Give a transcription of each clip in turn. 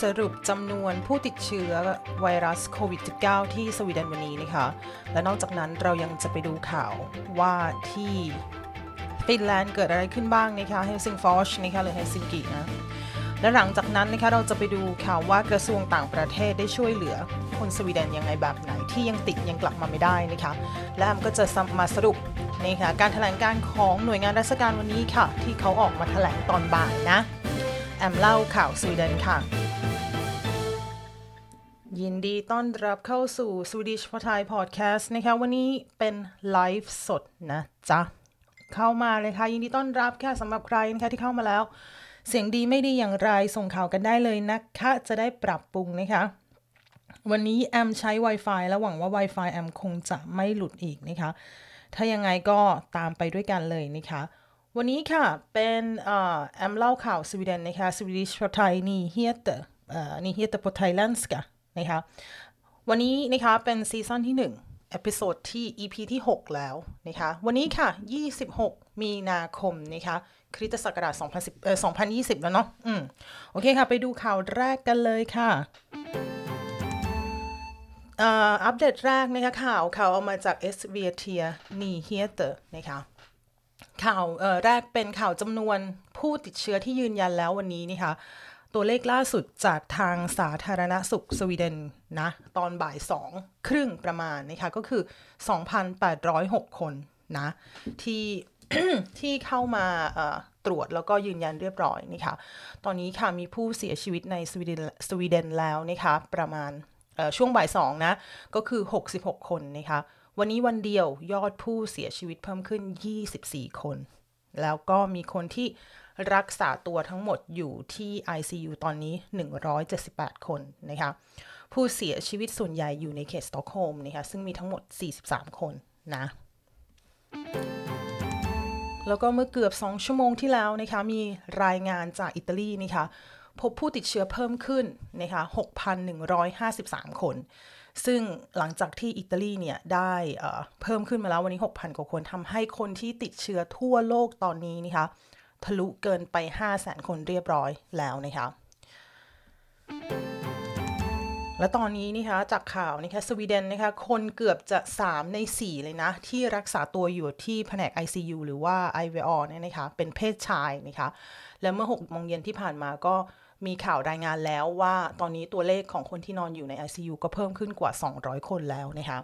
สรุปจำนวนผู้ติดเชื้อไวรัสโควิด -19 ที่สวีเดนวันนี้นะคะ และนอกจากนั้นเรายังจะไปดูข่าวว่าที่ฟินแลนด์เกิดอะไรขึ้นบ้างนะคะ Helsingfors นะคะหรือเฮลซิงกินะและหลังจากนั้นนะคะเราจะไปดูข่าวว่ากระทรวงต่างประเทศได้ช่วยเหลือ คนสวีเดนยังไงแบบไหนที่ยังติดยังกลับมาไม่ได้นะคะและแอมก็จะมาสรุปนี่ค่ะการแถลงการของหน่วยงานราชการวันนี้ค่ะ ที่เขาออกมาแถลงตอนบ่ายนะ แอมเล่าข่าวสวีเดนค่ะ ยินดีต้อนรับเข้าสู่ Swedish for Thai Podcast นะคะ วันนี้เป็นไลฟ์สดนะจ๊ะ เข้ามาเลยค่ะ ยินดีต้อนรับค่ะสำหรับใครนะคะที่เข้ามาแล้ว เสียงดีไม่ดีอย่างไรส่งข่าวกันได้เลยนะคะ จะได้ปรับปรุงนะคะ วันนี้แอมใช้ Wi-Fi และหวังว่า Wi-Fi แอมคงจะไม่หลุดอีกนะคะ ถ้ายังไงก็ตามไปด้วยกันเลยนะคะวันนี้ค่ะ เป็นแอมเล่าข่าวสวีเดนนะคะ Swedish for Thai nyheter nyheter på thailändska นะ คะวันนี้นะคะเป็นซีซั่นที่1 episode ที่ EP ที่ 6 แล้วนะคะวันนี้ค่ะ 26 มีนาคมนะคะคริสตศักราช2010เอ่อ2020 แล้วเนาะอืมโอเคค่ะ ไปดูข่าวแรกกันเลยค่ะอัปเดตแรกนะคะข่าวข่าวเอามาจาก s v t i a n y h e t e r นะคะข่าวแรกเป็นข่าวจำนวนผู้ติดเชื้อที่ยืนยันแล้ววันนี้นะคะ ตัวเลขล่าสุดจากทางสาธารณสุขสวีเดนนะตอนบ่ายสองครึ่งประมาณนะคะก็คือ 2,806 คนนะที่ที่เข้ามาตรวจแล้วก็ยืนยันเรียบร้อยนะคะตอนนี้ค่ะมีผู้เสียชีวิตในสวีเดนสวีเดนแล้วนะคะประมาณช่วงบ่ายสองนะก็คือ 66 คนนะคะวันนี้วันเดียวยอดผู้เสียชีวิตเพิ่มขึ้น 24 คน แล้วก็มีคนที่ รักษาตัวทั้งหมดอยู่ที่ ICU ตอนนี้ 178 คนนะคะผู้เสียชีวิตส่วนใหญ่อยู่ในเขตสตอกโฮล์มนะคะซึ่งมีทั้งหมด 43 คนนะแล้วก็เมื่อเกือบ 2 ชั่วโมงที่แล้วนะคะมีรายงานจากอิตาลีนะคะพบผู้ติดเชื้อเพิ่มขึ้นนะคะ6,153 คน ซึ่งหลังจากที่อิตาลีเนี่ยได้เพิ่มขึ้นมาแล้ววันนี้ 6,000 กว่าคนทำให้คนที่ติดเชื้อทั่วโลกตอนนี้นะคะ ทะลุเกินไป5 0 0แสนคนเรียบร้อยแล้วนะคะและตอนนี้นะคะจากข่าวนะคะสวีเดนนะคะคนเกือบจะ 3 ใน 4 เลยนะ ที่รักษาตัวอยู่ที่แผนก ICU หรือว่า IVR เนี่ยนะคะเป็นเพศชายนะคะและเมื่อ6โมงเย็นที่ผ่านมาก็มีข่าวรายงานแล้วว่าตอนนี้ตัวเลขของคนที่นอนอยู่ใน ICU ก็เพิ่มขึ้นกว่า 200 คนแล้วนะคะ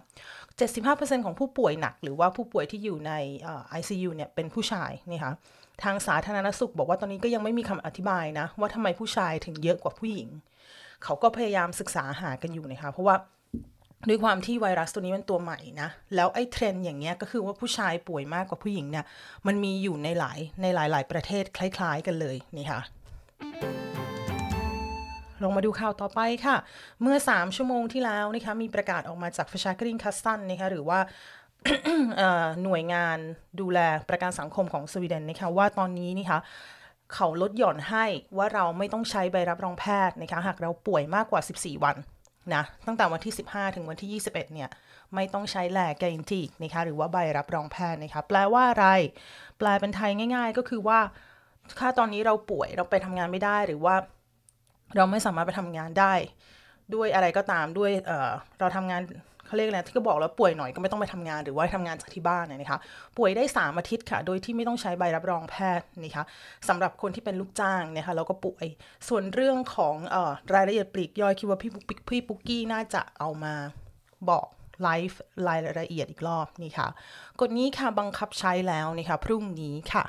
75%ของผู้ป่วยหนัก หรือว่าผู้ป่วยที่อยู่ใน ICU เนี่ยเป็นผู้ชายนะคะ ทางสาธารณสุขบอกว่าตอนนี้ก็ยังไม่มีคำอธิบายนะ ว่าทำไมผู้ชายถึงเยอะกว่าผู้หญิง เขาก็พยายามศึกษาหากันอยู่นะคะ เพราะว่าด้วยความที่ไวรัสตัวนี้มันตัวใหม่นะ แล้วไอ้เทรนอย่างเงี้ยก็คือว่าผู้ชายป่วยมากกว่าผู้หญิงเนี่ย มันมีอยู่ในหลายในหลาย ๆ ประเทศคล้าย ๆ กันเลยนี่ค่ะลงมาดูข่าวต่อไปค่ะ เมื่อ 3 ชั่วโมงที่แล้วนะคะมีประกาศออกมาจากฟชากริงคัสตันนะคะหรือว่า หน่วยงานดูแลประกันสังคมของสวีเดนนะคะว่าตอนนี้นะคะเขาลดหย่อนให้ว่าเราไม่ต้องใช้ใบรับรองแพทย์นะคะหากเราป่วยมากกว่า 14 วันนะตั้งแต่วันที่ 15 ถึงวันที่ 21 เนี่ย ไม่ต้องใช้แลกแกนทีนะคะหรือว่าใบรับรองแพทย์นะคะแปลว่าอะไร แปลเป็นไทยง่าย ๆ ก็คือว่าถ้าตอนนี้เราป่วยเราไปทำงานไม่ได้หรือว่าเราไม่สามารถไปทำงานได้ ด้วยอะไรก็ตามด้วยเเราทำงาน เขาเรียกอะไรที่ก็บอกแล้วป่วยหน่อยก็ไม่ต้องไปทำงานหรือว่าทำงานจากที่บ้านนะคะป่วยได้ 3 อาทิตย์ค่ะ โดยที่ไม่ต้องใช้ใบรับรองแพทย์นะคะสำหรับคนที่เป็นลูกจ้างนะคะแล้วก็ป่วยส่วนเรื่องของออรายละเอียดปลีกย่อยคิดว่าพี่พี่ปุ๊กกี้น่าจะเอามาบอกไลฟ์รายละเอียดอีกรอบนี่ค่ะ กฎนี้ค่ะบังคับใช้แล้วนะคะพรุ่งนี้ค่ะ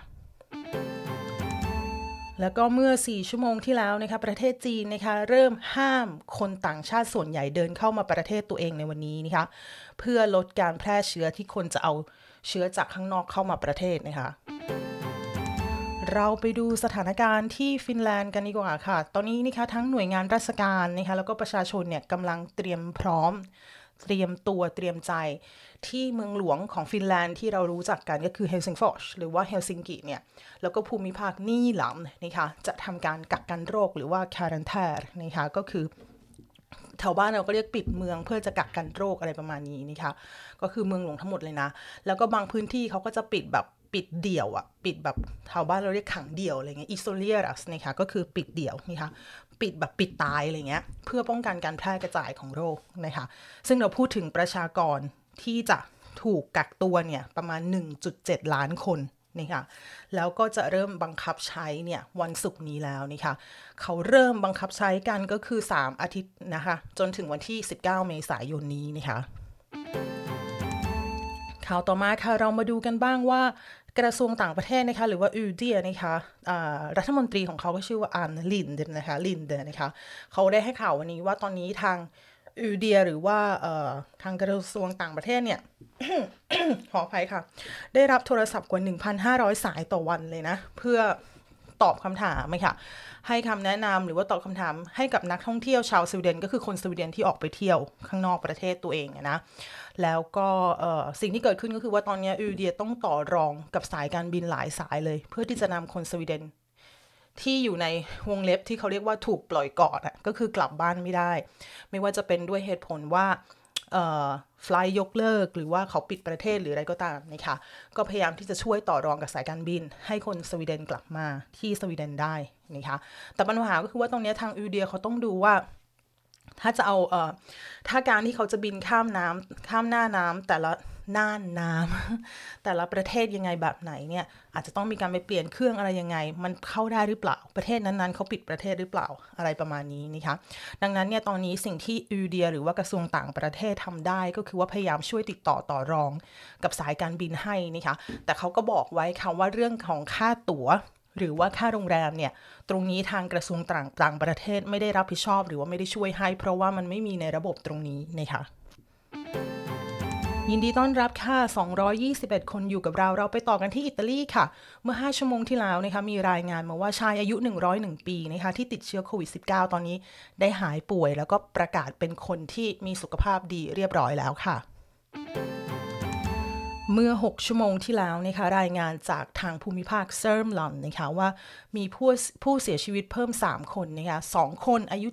แล้วก็เมื่อ 4 ชั่วโมงที่แล้วนะคะประเทศจีนนะคะเริ่มห้ามคนต่างชาติส่วนใหญ่เดินเข้ามาประเทศตัวเองในวันนี้นะคะเพื่อลดการแพร่เชื้อที่คนจะเอาเชื้อจากข้างนอกเข้ามาประเทศนะคะเราไปดูสถานการณ์ที่ฟินแลนด์กันดีกว่าค่ะ ตอนนี้นะคะทั้งหน่วยงานราชการนะคะแล้วก็ประชาชนเนี่ยกำลังเตรียมพร้อม เตรียมตัวเตรียมใจที่เมืองหลวงของฟินแลนด์ที่เรารู้จักกันก็คือ Helsingfors หรือว่าเฮลซิงกิเนี่ย แล้วก็ภูมิภาคนี่หลังนะคะจะทำการกักกันโรคหรือว่า karantän นะคะก็คือแถวบ้านเราก็เรียกปิดเมืองเพื่อจะกักกันโรคอะไรประมาณนี้นะคะ ก็คือเมืองหลวงทั้งหมดเลยนะ แล้วก็บางพื้นที่เขาก็จะปิดแบบปิดเดี่ยวอะปิดแบบชาวบ้านเราเรียกขังเดี่ยวอะไรเงี้ย isolate นะคะก็คือปิดเดี่ยวนี่ค่ะ ปิดแบบปิดตายอะไรเงี้ย เพื่อป้องกันการแพร่กระจายของโรคนะคะ ซึ่งเราพูดถึงประชากรที่จะถูกกักตัวเนี่ยประมาณ 1.7 ล้านคนนี่ค่ะแล้วก็จะเริ่มบังคับใช้เนี่ยวันศุกร์นี้แล้วนี่ค่ะเขาเริ่มบังคับใช้กันก็คือ 3 อาทิตย์นะคะจนถึงวันที่ 19 เมษายนนี้นะคะข่าวต่อมาค่ะเรามาดูกันบ้างว่า กระทรวงต่างประเทศนะคะหรือว่าอูเดียนะคะรัฐมนตรีของเขาก็ชื่อว่าอันลินเดนนะคะลินเดนนะคะเขาได้ให้ข่าววันนี้ว่าตอนนี้ทางอูเดียหรือว่าทางกระทรวงต่างประเทศเนี่ยขออภัยค่ะ ได้รับโทรศัพท์กว่า 1,500 สายต่อวันเลยนะ เพื่อตอบคำถามไหมค่ะให้คำแนะนำหรือว่าตอบคำถามให้กับนักท่องเที่ยวชาวสวีเดน ก็คือคนสวีเดนที่ออกไปเที่ยวข้างนอกประเทศตัวเองนะ แล้วก็สิ่งที่เกิดขึ้นก็คือว่าตอนนี้อูเดียต้องต่อรองกับสายการบินหลายสายเลย เพื่อที่จะนำคนสวีเดนที่อยู่ในวงเล็บที่เขาเรียกว่าถูกปล่อยกอดอะก็คือกลับบ้านไม่ได้ ไม่ว่าจะเป็นด้วยเหตุผลว่าฟลายยกเลิก หรือว่าเขาปิดประเทศหรืออะไรก็ตามนะคะก็พยายามที่จะช่วยต่อรองกับสายการบิน ให้คนสวีเดนกลับมาที่สวีเดนได้นะคะแต่ปัญหาก็คือว่าตรงนี้ทางอูเดียเขาต้องดูว่า ถ้าจะเอาเอ่อถ้าการที่เขาจะบินข้ามน้ำข้ามหน้าน้ำแต่ละน่านน้ำแต่ละประเทศยังไงแบบไหนเนี่ยอาจจะต้องมีการไปเปลี่ยนเครื่องอะไรยังไง มันเข้าได้หรือเปล่าประเทศนั้นๆเขาปิดประเทศหรือเปล่าอะไรประมาณนี้นะคะดังนั้นเนี่ยตอนนี้สิ่งที่อูเดีย หรือว่ากระทรวงต่างประเทศทำได้ก็คือว่าพยายามช่วยติดต่อต่อรองกับสายการบินให้นะคะแต่เขาก็บอกไว้ค่ะว่าเรื่องของค่าตั๋ว หรือว่าค่าโรงแรมเนี่ยตรงนี้ทางกระทรวงต่างต่างประเทศไม่ได้รับผิดชอบ หรือว่าไม่ได้ช่วยให้ เพราะว่ามันไม่มีในระบบตรงนี้นะคะยินดีต้อนรับค่ะ 221 คนอยู่กับเรา เราไปต่อกันที่อิตาลีค่ะ เมื่อ 5 ชั่วโมงที่แล้วนะคะ มีรายงานมาว่าชายอายุ 101 ปีนะคะ ที่ติดเชื้อโควิด -19 ตอนนี้ได้หายป่วย แล้วก็ประกาศเป็นคนที่มีสุขภาพดีเรียบร้อยแล้วค่ะ เมื่อ 6 ชั่วโมงที่แล้วนะคะรายงานจากทางภูมิภาค Sörmland นะคะว่ามีผู้ผู้เสียชีวิตเพิ่ม 3 คนนะคะ2คนอายุ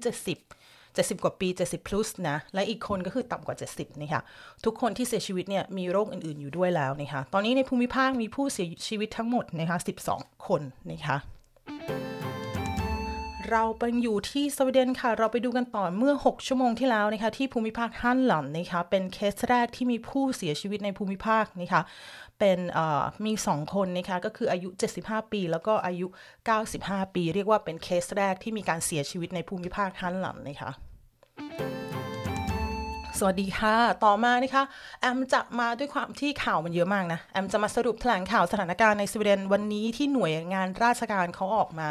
70 70 กว่าปี 70 plus นะ และอีกคนก็คือต่ำกว่า 70นะคะทุกคนที่เสียชีวิตเนี่ยมีโรคอื่นๆอยู่ด้วยแล้วนะคะตอนนี้ในภูมิภาคมีผู้เสียชีวิตทั้งหมดนะคะ12 คนนะคะ เราไปอยู่ที่สวีเดนค่ะ เราไปดูกันต่อเมื่อ 6 ชั่วโมงที่แล้วนะคะที่ภูมิภาคฮันหลันนะคะเป็นเคสแรกที่มีผู้เสียชีวิตในภูมิภาคนะคะเป็นมี 2 คนนะคะก็คืออายุ 75 ปี แล้วก็อายุ 95 ปี เรียกว่าเป็นเคสแรกที่มีการเสียชีวิตในภูมิภาคฮันหลันนะคะสวัสดีค่ะ ต่อมานะคะ แอมจะมาด้วยความที่ข่าวมันเยอะมากนะ แอมจะมาสรุปแถลงข่าวสถานการณ์ในสวีเดนวันนี้ที่หน่วยงานราชการเขาออกมา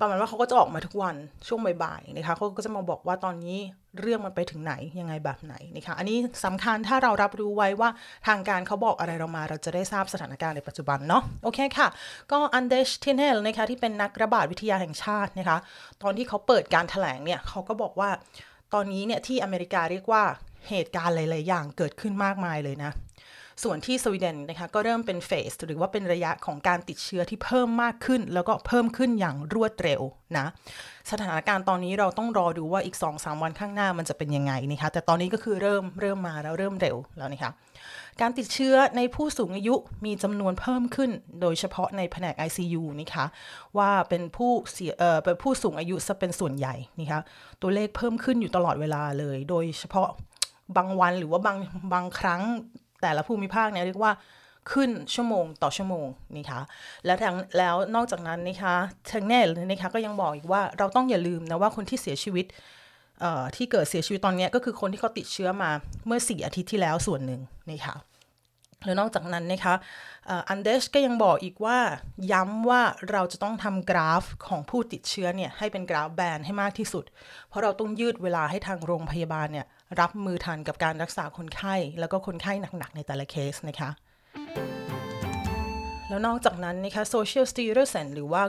ประมาณว่าเขาก็จะออกมาทุกวันช่วงบ่ายๆนะคะเขาก็จะมาบอกว่าตอนนี้เรื่องมันไปถึงไหนยังไงแบบไหนนะคะอันนี้สำคัญถ้าเรารับรู้ไว้ว่าทางการเขาบอกอะไรเรามา เราจะได้ทราบสถานการณ์ในปัจจุบันเนาะโอเคค่ะ ก็ Anders Tegnell นะคะที่เป็นนักระบาดวิทยาแห่งชาตินะคะตอนที่เขาเปิดการถแถลงเนี่ยเขาก็บอกว่าตอนนี้เนี่ยที่อเมริกาเรียกว่าเหตุการณ์หลาย ๆ อย่างเกิดขึ้นมากมายเลยนะ ส่วนที่สวีเดนนะคะก็เริ่มเป็น phase หรือว่าเป็นระยะของการติดเชื้อที่เพิ่มมากขึ้น แล้วก็เพิ่มขึ้นอย่างรวดเร็วนะสถานการณ์ตอนนี้เราต้องรอดูว่าอีก 2-3 วันข้างหน้ามันจะเป็นยังไงนะคะแต่ตอนนี้ก็คือเริ่มเริ่มมาแล้วเริ่มเร็วแล้วนะคะการติดเชื้อในผู้สูงอายุมีจำนวนเพิ่มขึ้น โดยเฉพาะในแผนก ICU นะคะว่าเป็นผู้เสียเอ่อเป็นผู้สูงอายุจะเป็นส่วนใหญ่นะคะตัวเลขเพิ่มขึ้นอยู่ตลอดเวลาเลย โดยเฉพาะบางวันหรือว่าบางบางครั้ง แต่ละภูมิภาคเนี่ยเรียกว่าขึ้นชั่วโมงต่อชั่วโมงนะคะแล้วทางแล้วนอกจากนั้นนะคะทางแน่นะคะก็ยังบอกอีกว่าเราต้องอย่าลืมนะว่าคนที่เสียชีวิตที่เกิดเสียชีวิตตอนนี้ก็คือคนที่เขาติดเชื้อมาเมื่อสี่อาทิตย์ที่แล้วส่วนหนึ่งนะคะแล้วนอกจากนั้นนะคะอันเดชก็ยังบอกอีกว่าย้ำว่าเราจะต้องทำกราฟของผู้ติดเชื้อเนี่ยให้เป็นกราฟแบนให้มากที่สุด เพราะเราต้องยืดเวลาให้ทางโรงพยาบาลเนี่ย รับมือทันกับการรักษาคนไข้ แล้วก็คนไข้หนักๆ ในแต่ละเคสนะคะ แล้วนอกจากนั้นนะคะ social s t e r i s e n หรือว่า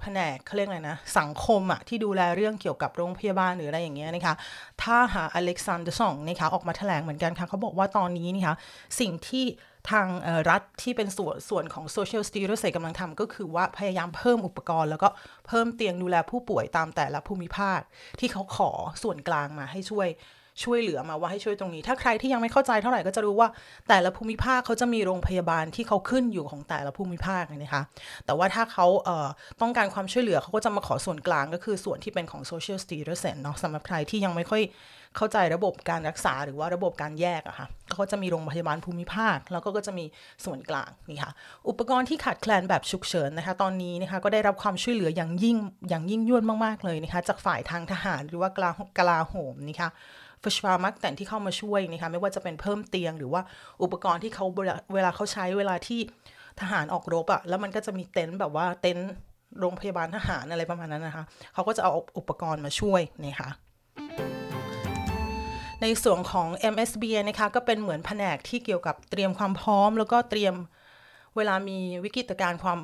แผนกเขาเรียกอะไรนะ สังคมอะที่ดูแลเรื่องเกี่ยวกับโรงพยาบาลหรืออะไรอย่างเงี้ยนะคะถ้าหาอเล็กซานเดอร์ซองนะคะออกมาแถลงเหมือนกันค่ะเขาบอกว่าตอนนี้นะคะสิ่งที่ทางรัฐที่เป็นส่วนส่วนของ Social s t e r i s e กำลังทำก็คือว่าพยายามเพิ่มอุปกรณ์ แล้วก็เพิ่มเตียงดูแลผู้ป่วยตามแต่ละภูมิภาคที่เขาขอส่วนกลางมาให้ช่วย ช่วยเหลือมาว่าให้ช่วยตรงนี้ ถ้าใครที่ยังไม่เข้าใจเท่าไหร่ก็จะรู้ว่าแต่ละภูมิภาคเขาจะมีโรงพยาบาลที่เขาขึ้นอยู่ของแต่ละภูมิภาคนะคะ แต่ว่าถ้าเขาเต้องการความช่วยเหลือเขาก็จะมาขอส่วนกลางก็คือส่วนที่เป็นของ social s t e r c e n เนาะสำหรับใครที่ยังไม่ค่อยเข้าใจระบบการรักษาหรือว่าระบบการแยกอะค่ะเขาจะมีโรงพยาบาลภูมิภาค แล้วก็ก็จะมีส่วนกลางนี่ค่ะ อุปกรณ์ที่ขาดแคลนแบบฉุกเฉินนะคะ ตอนนี้นะคะก็ได้รับความช่วยเหลืออย่างยิ่งอย่างยิ่งยวดมากๆเลยนะคะ จากฝ่ายทางทหารหรือว่ากลากลาโหมนะคะ ฟชวามักแต่ที่เข้ามาช่วยนะคะไม่ว่าจะเป็นเพิ่มเตียงหรือว่าอุปกรณ์ที่เขาเวลาเขาใช้เวลาที่ทหารออกรบอะแล้วมันก็จะมีเต็นท์แบบว่าเต็นท์โรงพยาบาลทหารอะไรประมาณนั้นนะคะ เขาก็จะเอาอุปกรณ์มาช่วยนะคะในส่วนของ MSB นะคะก็เป็นเหมือนแผนกที่เกี่ยวกับเตรียมความพร้อม แล้วก็เตรียม เวลามีวิกฤตการณ์ความ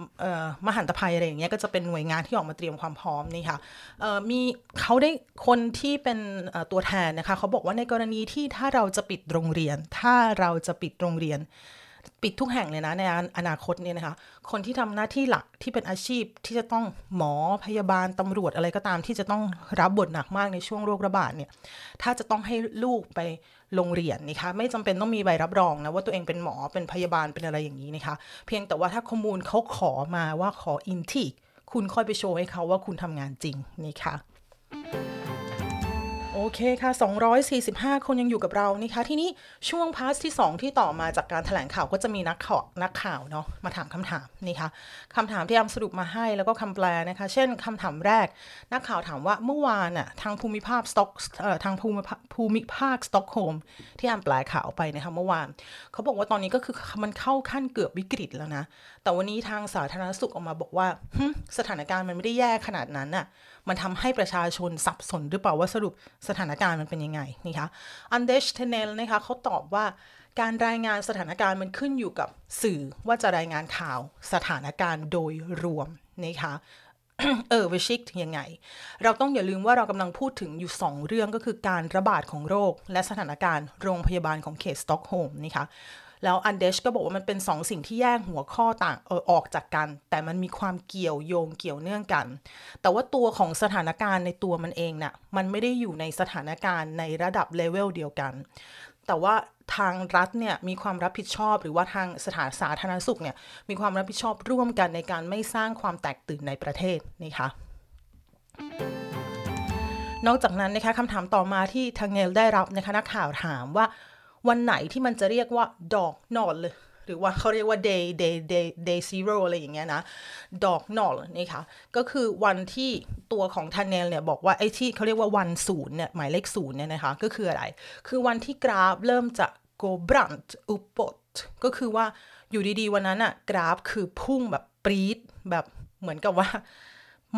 มหันตภัยอะไรอย่างเงี้ยก็จะเป็นหน่วยงานที่ออกมาเตรียมความพร้อมนี่ค่ะมีเขาได้คนที่เป็นตัวแทนนะคะเขาบอกว่าในกรณีที่ถ้าเราจะปิดโรงเรียน ถ้าเราจะปิดโรงเรียน ปิดทุกแห่งเลยนะในอนาคตเนี่ยนะคะ คนที่ทำหน้าที่หลักที่เป็นอาชีพที่จะต้องหมอพยาบาลตำรวจอะไรก็ตาม ที่จะต้องรับบทหนักมากในช่วงโรคระบาดเนี่ยถ้าจะต้องให้ลูกไปโรงเรียนนะคะไม่จำเป็นต้องมีใบรับรองนะว่าตัวเองเป็นหมอเป็นพยาบาลเป็นอะไรอย่างนี้นะคะ เพียงแต่ว่าถ้าข้อมูลเขาขอมาว่าขอ intyg คุณค่อยไปโชว์ให้เขาว่าคุณทำงานจริงนี่ค่ะ โอเคค่ะ 245 คนยังอยู่กับเรานี่คะ ทีนี้ช่วง part ที่ 2 ที่ต่อมาจากการถแถลงข่าวก็จะมีนักข่าวนักข่าวเนาะมาถามคำถามนี่คะคำถามที่แอมสรุปมาให้แล้วก็คำแปลนะคะ เช่นคำถามแรก นักข่าวถามว่าเมื่อวานอะทางภูมิภาคสต็อกทางภูมิภูมิภาคสต็อกโฮล์มที่แอมแปลข่าวไปนะคะเมื่อวานเขาบอกว่าตอนนี้ก็คือมันเข้าขั้นเกือบวิกฤตแล้วนะแต่วันนี้ทางสาธารณสุขออกมาบอกว่าสถานการณ์มันไม่ได้แย่ขนาดนั้นอะ มันทำให้ประชาชนสับสนหรือเปล่าว่าสรุปสถานการณ์มันเป็นยังไงนี่คะ Anders Tegnell นะคะเขาตอบว่าการรายงานสถานการณ์มันขึ้นอยู่กับสื่อว่าจะรายงานข่าวสถานการณ์โดยรวมนะคะöversikt ยังไง เราต้องอย่าลืมว่าเรากำลังพูดถึงอยู่ 2 เรื่องก็คือการระบาดของโรค และสถานการณ์โรงพยาบาลของเขตสต็อกโฮล์มนะคะ แล้ว Anders ก็บอกว่ามันเป็นสองสิ่งที่แยกหัวข้อต่างออออกจากกัน แต่มันมีความเกี่ยวโยงเกี่ยวเนื่องกัน แต่ว่าตัวของสถานการณ์ในตัวมันเองนะ่ะมันไม่ได้อยู่ในสถานการณ์ในระดับเลเวลเดียวกัน แต่ว่าทางรัฐเนี่ยมีความรับผิดชอบ หรือว่าทางสถานสาธารณสุขเนี่ยมีความรับผิดชอบร่วมกันในการไม่สร้างความแตกตื่นในประเทศนี่คะนอกจากนั้นนะคะคำถามต่อมาที่ทางเนลได้รับนะคะนักข่าวถามว่า วันไหนที่มันจะเรียกว่าดอกนอนเลยหรือว่าเขาเรียกว่า day day day day zero อะไรอย่างเงี้ยนะดอกนอนนี่ค่ะก็คือวันที่ตัวของทันเนลเนี่ยบอกว่าไอ้ที่เขาเรียกว่าวันศูนย์เนี่ยหมายเลขศูนย์เนี่ยนะคะก็คืออะไร คือวันที่กราฟเริ่มจะ go brant อุปดก็คือว่าอยู่ดีๆ วันนั้นอะกราฟคือพุ่งแบบปรี๊ดแบบเหมือนกับว่า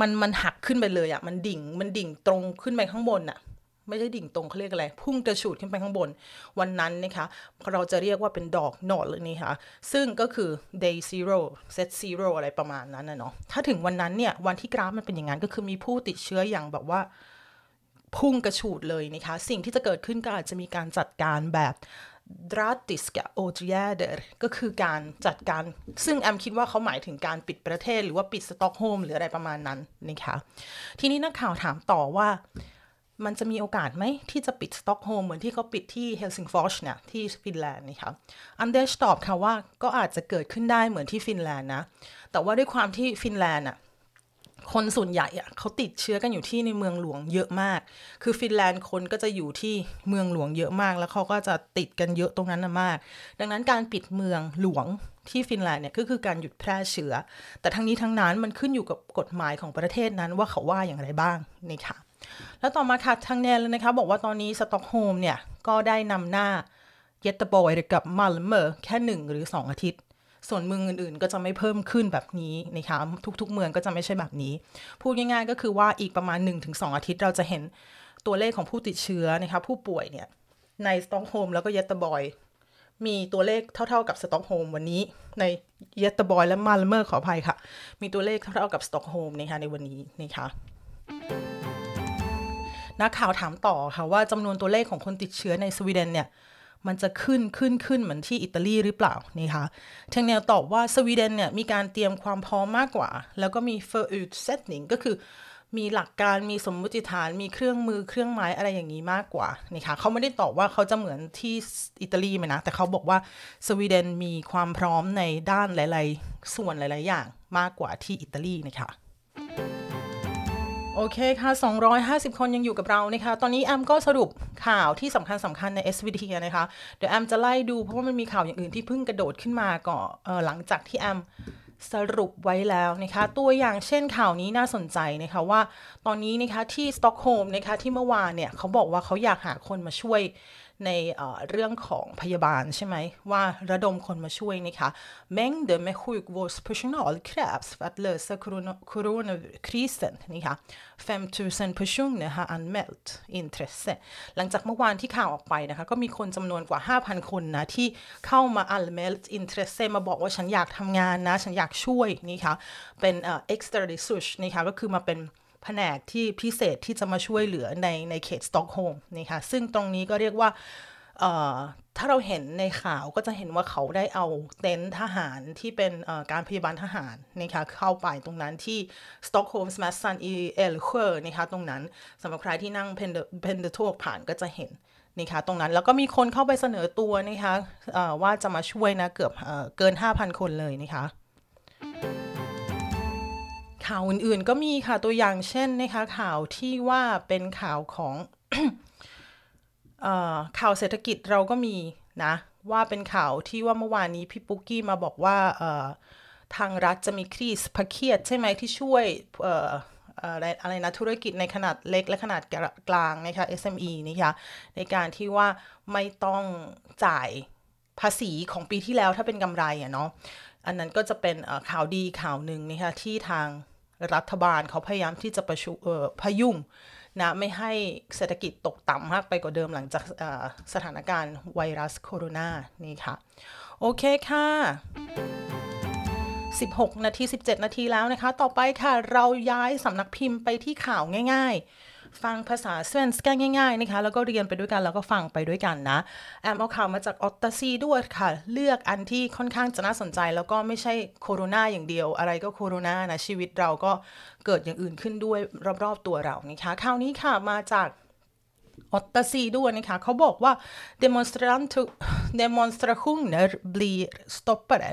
มันมันหักขึ้นไปเลยอะมันดิ่งมันดิ่งตรงขึ้นไปข้างบนอะ ไม่ใช่ดิ่งตรงเขาเรียกอะไร พุ่งกระฉูดขึ้นไปข้างบน วันนั้นนะคะเราจะเรียกว่าเป็นดอกหนอดเลยนี่ค่ะ ซึ่งก็คือ day zero set zero อะไรประมาณนั้นนะเนาะถ้าถึงวันนั้นเนี่ยวันที่กราฟมันเป็นอย่างนั้นก็คือมีผู้ติดเชื้ออย่างแบบว่าพุ่งกระฉูดเลยนะคะ สิ่งที่จะเกิดขึ้นก็อาจจะมีการจัดการแบบ drastiska åtgärder ก็คือการจัดการ ซึ่งแอมคิดว่าเขาหมายถึงการปิดประเทศหรือว่าปิดสต็อกโฮล์มหรืออะไรประมาณนั้นนะคะทีนี้นักข่าวถามต่อว่า มันจะมีโอกาสไหมที่จะปิดสต็อกโฮล์มเหมือนที่เขาปิดที่ Helsingfors เนี่ยที่ฟินแลนด์นี่ค่ะ Anders ตอบค่ะว่าก็อาจจะเกิดขึ้นได้เหมือนที่ฟินแลนด์นะ แต่ว่าด้วยความที่ฟินแลนด์อะคนส่วนใหญ่อะเขาติดเชื้อกันอยู่ที่ในเมืองหลวงเยอะมาก คือฟินแลนด์คนก็จะอยู่ที่เมืองหลวงเยอะมาก แล้วเขาก็จะติดกันเยอะตรงนั้นมาก ดังนั้นการปิดเมืองหลวงที่ฟินแลนด์เนี่ยก็คือการหยุดแพร่เชื้อ แต่ทั้งนี้ทั้งนั้นมันขึ้นอยู่กับกฎหมายของประเทศนั้นว่าเขาว่าอย่างไรบ้างนี่ค่ะ แล้วต่อมาค่ะทาง Tegnell นะคะ บอกว่าตอนนี้สต็อกโฮล์มเนี่ย ก็ได้นำหน้า Göteborg กับ Malmö แค่หนึ่งหรือสองอาทิตย์ ส่วนเมืองอื่นๆ ก็จะไม่เพิ่มขึ้นแบบนี้นะคะทุกๆ เมืองก็จะไม่ใช่แบบนี้ พูดง่ายๆ ก็คือว่าอีกประมาณ 1-2 อาทิตย์เราจะเห็นตัวเลขของผู้ติดเชื้อนะคะผู้ป่วยเนี่ยในสต็อกโฮล์มแล้วก็ Göteborg มีตัวเลขเท่า ๆกับสต็อกโฮล์มวันนี้ใน Göteborg และ Malmö ขออภัยค่ะ มีตัวเลขเท่าๆกับสต็อกโฮล์มนะคะในวันนี้นะคะ นักข่าวถามต่อค่ะว่าจำนวนตัวเลขของคนติดเชื้อในสวีเดนเนี่ยมันจะขึ้นขึ้นขึ้นเหมือนที่อิตาลีหรือเปล่านี่คะทางแนวตอบว่าสวีเดนเนี่ยมีการเตรียมความพร้อมมากกว่า แล้วก็มี f o r u t setting ก็คือมีหลักการมีสมมุติฐานมีเครื่องมือเครื่องไม้อะไรอย่างนี้มากกว่านี่ค่ะเขาไม่ได้ตอบว่าเขาจะเหมือนที่อิตาลีไหมนะ แต่เขาบอกว่าสวีเดนมีความพร้อมในด้านหลาย ๆ ส่วนหลาย ๆ อย่างมากกว่าที่อิตาลีนะคะ โอเคค่ะ 250 คนยังอยู่กับเรานะคะ ตอนนี้แอมก็สรุปข่าวที่สำคัญสำคัญใน SVT นะคะ เดี๋ยวแอมจะไล่ดูเพราะว่ามันมีข่าวอย่างอื่นที่เพิ่งกระโดดขึ้นมาก่อนหลังจากที่แอมสรุปไว้แล้วนะคะ ตัวอย่างเช่นข่าวนี้น่าสนใจนะคะว่า ตอนนี้นะคะที่สต็อกโฮล์มนะคะที่เมื่อวานเนี่ยเขาบอกว่าเขาอยากหาคนมาช่วย ในเรื่องของพยาบาลใช่ไหมว่าระดมคนมาช่วยนะคะ mängder med sjukvårdspersonal krävs för att lösa coronakrisen นะคะ 5000 personer har anmält intresse หลังจากเมื่อวานที่ข่าวออกไปนะคะ ก็มีคนจำนวนกว่า 5,000 คนนะที่เข้ามา anmält intresse มาบอกว่าฉันอยากทำงานนะ ฉันอยากช่วยนี่ค่ะเป็น extra research นี่ค่ะก็คือมาเป็น แผนกที่พิเศษที่จะมาช่วยเหลือในในเขตสต็อกโฮล์มนะคะซึ่งตรงนี้ก็เรียกว่าถ้าเราเห็นในข่าวก็จะเห็นว่าเขาได้เอาเต็นท์ทหารที่เป็นการพยาบาลทหารนะคะเข้าไปตรงนั้นที่ Stockholmsmässan i Älvsjö นะคะตรงนั้นสำหรับใครที่นั่ง pendel pendeltåg ผ่านก็จะเห็นนะคะตรงนั้นแล้วก็มีคนเข้าไปเสนอตัวนะคะว่าจะมาช่วยนะเกือบเกิน 5,000 คนเลยนะคะ ข่าวอื่นๆ ก็มีค่ะตัวอย่างเช่นนะคะข่าวที่ว่าเป็นข่าวของข่าวเศรษฐกิจเราก็มีนะว่าเป็นข่าวที่ว่าเมื่อวานนี้พี่ปุ๊กกี้มาบอกว่าทางรัฐจะมีครีสพักเคียดใช่ไหมที่ช่วยอะไรอะไรนะธุรกิจในขนาดเล็กและขนาดกลางนะคะ SME นะคะในการที่ว่าไม่ต้องจ่ายภาษีของปีที่แล้วถ้าเป็นกำไรอะเนาะอันนั้นก็จะเป็นข่าวดีข่าวหนึ่งนะคะที่ทาง รัฐบาลเขาพยายามที่จะประชุพยุงนะไม่ให้เศรษฐกิจตกต่ำมากไปกว่าเดิมหลังจากสถานการณ์ไวรัสโคโรนานี่ค่ะ โอเคค่ะ 16 นาที 17 นาทีแล้วนะคะ ต่อไปค่ะ เราย้ายสำนักพิมพ์ไปที่ข่าวง่าย ๆ ฟังภาษาสเวนสแกนง่ายๆนะคะ แล้วก็เรียนไปด้วยกัน แล้วก็ฟังไปด้วยกันนะ แอมเอาข่าวมาจากออตตาซีด้วยค่ะ เลือกอันที่ค่อนข้างจะน่าสนใจ แล้วก็ไม่ใช่โคโรนาอย่างเดียว อะไรก็โคโรนานะ ชีวิตเราก็เกิดอย่างอื่นขึ้นด้วยรอบๆตัวเรานะคะข่าวนี้ค่ะมาจากออตตาซีด้วยนะคะเขาบอกว่า demonstrationer blir stoppade.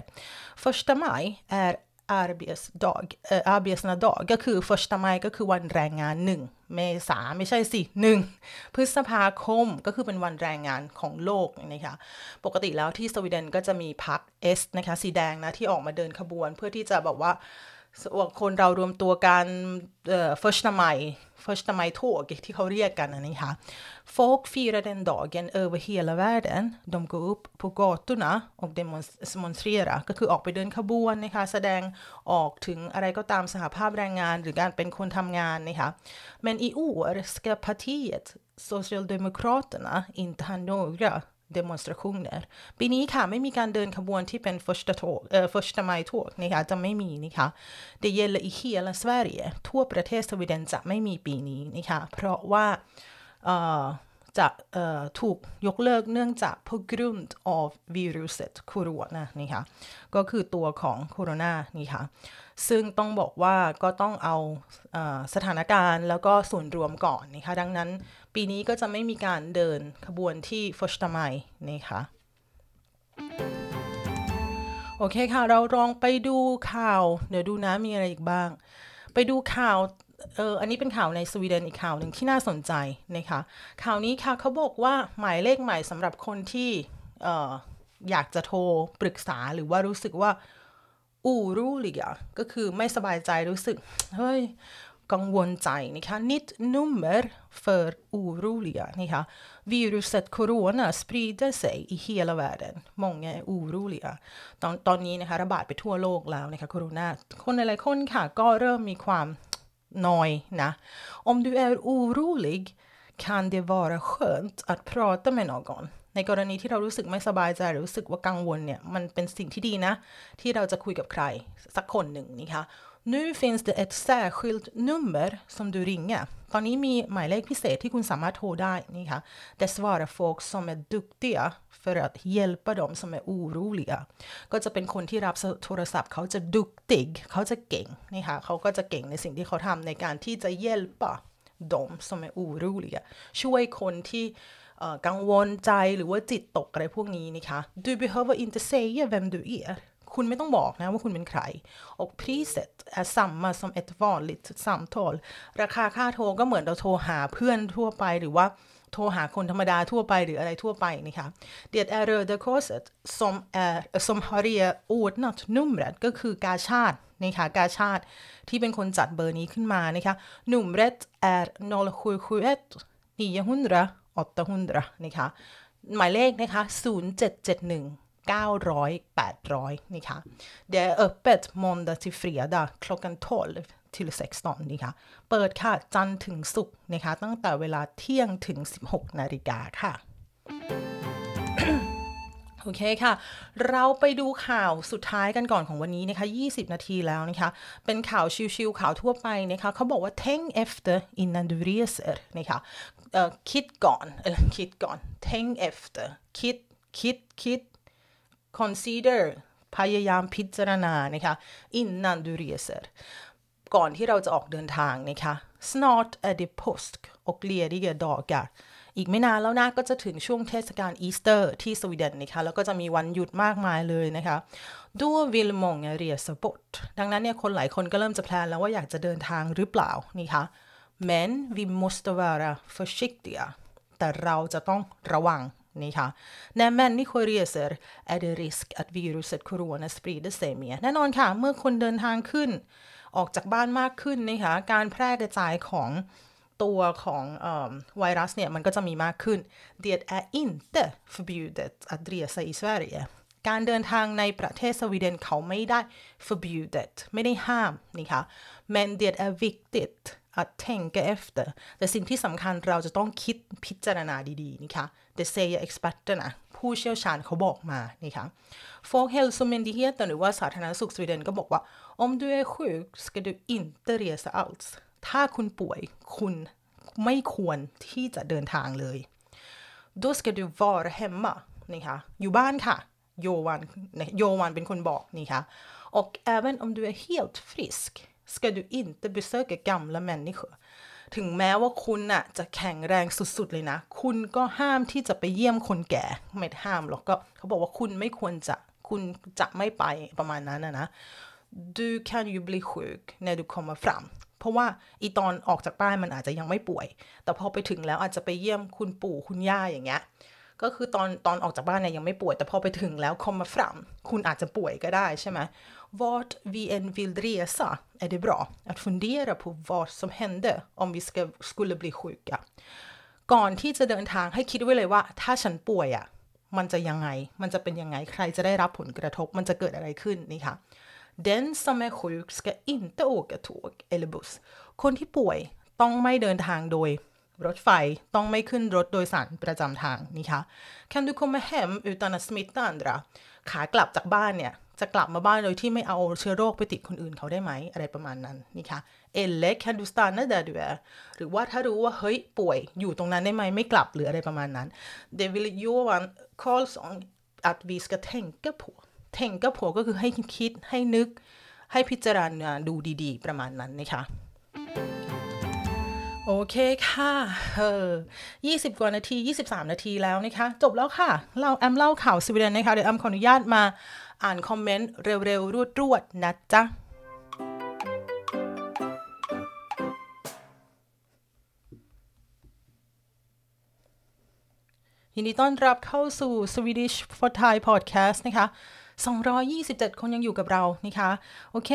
Första maj är arbetsdag, äh, arbetsdag ก็คือ första maj ก็คือวันแรงงานหนึ่งเมษาไม่ใช่สิหนึ่งพฤษภาคมก็คือเป็นวันแรงงานของโลกนะคะปกติแล้วที่สวีเดนก็จะมีพรรคเอสนะคะสีแดงนะที่ออกมาเดินขบวนเพื่อที่จะบอกว่า คนเรารวมตัวกันเอ่อ första maj första maj tåg ที่เขาเรียกกันนะคะ folk firar den dagen över hela världen de går upp på gatorna och demonstrerar ก็คือออกไปเดินขบวนนะคะแสดงออกถึงอะไรก็ตามสหภาพแรงงานหรือการเป็นคนทำงานนะคะ men i år ska partiet Socialdemokraterna inte ha några demonstrationer ปีนี้ค่ะไม่มีการเดินขบวนที่เป็น första tåg เอ่อ första maj tåg นะคะจะไม่มีนะคะ det gäller i hela Sverige ทั่วประเทศสวีเดนจะไม่มีปีนี้นะคะเพราะว่าเอ่อจะถูกยกเลิกเนื่องจาก på grund av viruset corona นี่ค่ะก็คือตัวของโคโรนานี่ค่ะซึ่งต้องบอกว่าก็ต้องเอาสถานการณ์แล้วก็ส่วนรวมก่อนนะคะดังนั้น ปีนี้ก็จะไม่มีการเดินขบวนที่ฟอชตาไมนะคะโอเคค่ะ เราลองไปดูข่าว เดี๋ยวดูนะมีอะไรอีกบ้าง ไปดูข่าวเอออันนี้เป็นข่าวในสวีเดนอีกข่าวหนึ่งที่น่าสนใจนะคะข่าวนี้ค่ะเขาบอกว่าหมายเลขใหม่สำหรับคนที่เอออยากจะโทรปรึกษาหรือว่ารู้สึกว่าอูรูลิกะก็คือไม่สบายใจรู้สึก เฮ้ย กังวลใจนะคะ nytt nummer för oroliga นะคะ viruset corona sprider sig i hela världen många är oroliga ตอนตอนนี้นะคะระบาดไปทั่วโลกแล้วนะคะโคโรนาคนหลายๆคนค่ะก็เริ่มมีความนอยนะ om du är orolig kan det vara skönt att prata med någon ในกรณีที่เรารู้สึกไม่สบายใจหรือรู้สึกว่ากังวลเนี่ยมันเป็นสิ่งที่ดีนะ ที่เราจะคุยกับใครสักคนหนึ่งนะคะ Nu finns det ett särskilt nummer som du ringer ตอนนี้มีหมายเลขพิเศษที่คุณสามารถโทรได้นี่ค่ะ Det svarar folk som är duktiga för att hjälpa dem som är oroliga ก็จะเป็นคนที่รับโทรศัพท์เขาจะ duktig เขาจะเก่งนี่ค่ะเขาก็จะเก่งในสิ่งที่เขาทำในการที่จะ hjälpa dem som är oroliga ช่วยคนที่กังวลใจหรือว่าจิตตกอะไรพวกนี้นะคะ Du behöver inte säga vem du är คุณไม่ต้องบอกนะว่าคุณเป็นใคร och priset är samma som ett vanligt samtal ราคาค่าโทรก็เหมือนเราโทรหาเพื่อนทั่วไปหรือว่าโทรหาคนธรรมดาทั่วไปหรืออะไรทั่วไปนะคะ Det är Röda Korset som, är, som har ordnat numret ก็คือกาชาตินะคะกาชาติที่เป็นคนจัดเบอร์นี้ขึ้นมานะคะ Numret är 0771 900 800นะคะหมายเลขนะคะ 0771 900 800นะคะ Det är öppet måndag till fredag klockan 12 till 16นะคะ เปิดค่ะ จันทร์ถึงศุกร์นะคะ ตั้งแต่เวลาเที่ยงถึง 16 นาฬิกาค่ะ โอเคค่ะ เราไปดูข่าวสุดท้ายกันก่อนของวันนี้นะคะ 20 นาทีแล้วนะคะ เป็นข่าวชิวๆข่าวทั่วไปนะคะ เขาบอกว่า tänk efter innan du reser นะคะคิดก่อน คิดก่อน tänk efter คิด คิด คิด consider พยายามพิจารณานะคะ innan du reser ก่อนที่เราจะออกเดินทางนะคะ snart är det påsk och lediga dagar อีกไม่นานแล้วนะก็จะถึงช่วงเทศกาลอีสเตอร์ที่สวีเดนนะคะแล้วก็จะมีวันหยุดมากมายเลยนะคะ då vill många resa bort ดังนั้นเนี่ยคนหลายคนก็เริ่มจะ plan แล้วว่าอยากจะเดินทางหรือเปล่านี่คะ men vi måste vara försiktiga แต่เราจะต้องระวัง นี่ค่ะ när människor reser är det risk att viruset corona sprider sig mer แน่นอนค่ะ เมื่อคนเดินทางขึ้น ออกจากบ้านมากขึ้นนะคะการแพร่กระจายของตัวของไวรัสเนี่ยมันก็จะมีมากขึ้น Det är inte förbjudet att resa i Sverige การเดินทางในประเทศสวีเดนเขาไม่ได้ förbjudet ไม่ได้ห้ามนี่ค่ะ men det är viktigt att tänka efter แต่สิ่งที่สำคัญเราจะต้องคิดพิจารณาดีๆนะคะ det säger experterna ผู้เชี่ยวชาญเขาบอกมานี่ค่ะ Folkhälsomyndigheten หรือว่าสาธารณสุขสวีเดนก็บอกว่า om du är sjuk ska du inte resa alls ถ้าคุณป่วยคุณไม่ควรที่จะเดินทางเลย då ska du vara hemma นี่ค่ะอยู่บ้านค่ะโยวันโยวันเป็นคนบอกนี่ค่ะ och även om du är helt frisk ska du inte besöka gamla människor ถึงแม้ว่าคุณน่ะจะแข็งแรงสุดๆเลยนะ คุณก็ห้ามที่จะไปเยี่ยมคนแก่ ไม่ห้ามหรอกก็เขาบอกว่าคุณไม่ควรจะ คุณจะไม่ไปประมาณนั้นนะนะ du kan ju bli sjuk när du kommer fram เพราะว่าอีตอนออกจากบ้านมันอาจจะยังไม่ป่วย แต่พอไปถึงแล้วอาจจะไปเยี่ยมคุณปู่คุณย่าอย่างเงี้ยก็คือตอนตอนออกจากบ้านเนี่ยยังไม่ป่วย แต่พอไปถึงแล้ว kommer fram คุณอาจจะป่วยก็ได้ใช่ไหม Vart vi än vill resa är det bra att fundera på vad som hände om vi ska, skulle bli sjuka ก่อนที่จะเดินทางให้คิดไว้เลยว่า ถ้าฉันป่วยอะ่ะมันจะยังไง มันจะเป็นยังไง ใครจะได้รับผลกระทบ มันจะเกิดอะไรขึ้นนี่ค่ะ Den som är sjuk ska inte åka tåg eller buss คนที่ป่วยต้องไม่เดินทางโดย รถไฟต้องไม่ขึ้นรถโดยสารประจำทางนี่ค่ะ Kan du komma hem utan att smitta andra ขากลับจากบ้านเนี่ย จะกลับมาบ้านโดยที่ไม่เอาเชื้อโรคไปติดคนอื่นเขาได้ไหม อะไรประมาณนั้นนี่ค่ะ eller kan du stanna där du är หรือว่าถ้ารู้ว่า เฮ้ย ป่วยอยู่ตรงนั้นได้ไหมไม่กลับหรืออะไรประมาณนั้น det vill Johan Karlsson att vi ska tänka på tänka på ก็คือให้คิดให้นึกให้พิจารณาดูดีๆ ประมาณนั้นนะคะ โอเคค่ะ เออ20กว่านาที23นาทีแล้วนะคะ จบแล้วค่ะ เราแอมเล่าข่าวสวีเดนนะคะ เดี๋ยวแอมขออนุญาตมาอ่านคอมเมนต์เร็วๆ รวดๆ นะจ๊ะยินดีต้อนรับเข้าสู่ Swedish for Thai Podcast นะคะ 227 คนยังอยู่กับเรานะคะ โอเค